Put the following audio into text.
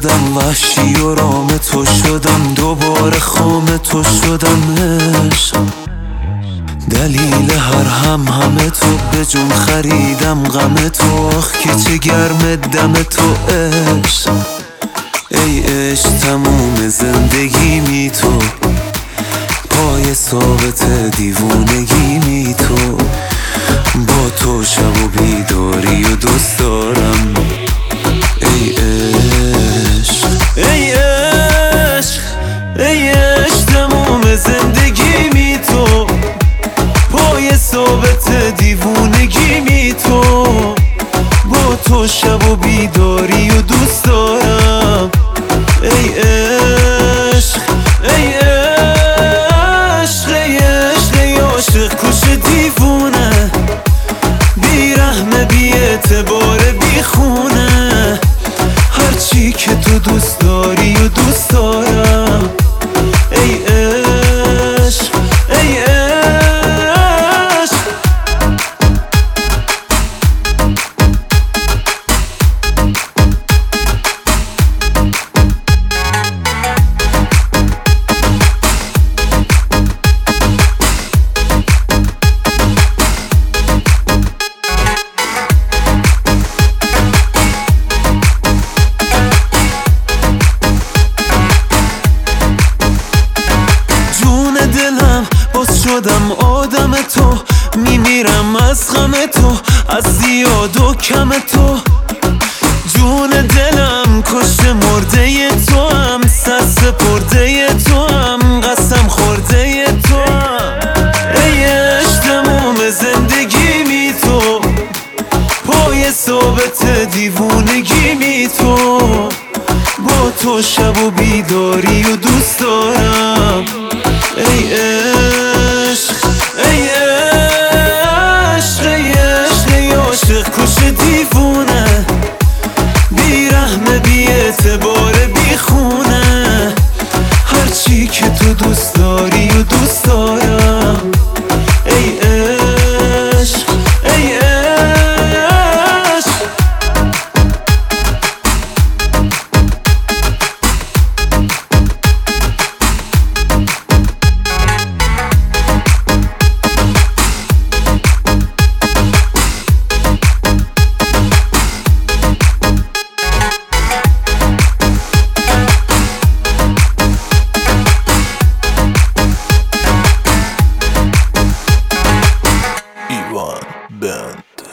شدم وحشی و رام تو شدم. دوباره خام تو شدم عشق. دلیل هر هم همه تو به جون خریدم غم تو. آخ که چه گرم دم تو عشق. ای عشق تموم زندگی می تو. پای ثابت دیوونگی می تو. با تو شب و بیداری و دوست دارم. که تو دوست داری و دوست دارم. شدم آدم تو. میمیرم از غم تو از زیاد و کم تو. جون دلم کشت مرده تو هم سر سپرده تو هم قسم خورده تو هم ای عشق زندگی می تو. پای ثابت دیوونگی می تو. با تو شب و بیداری و دوست دارم. ای عشق. که Band.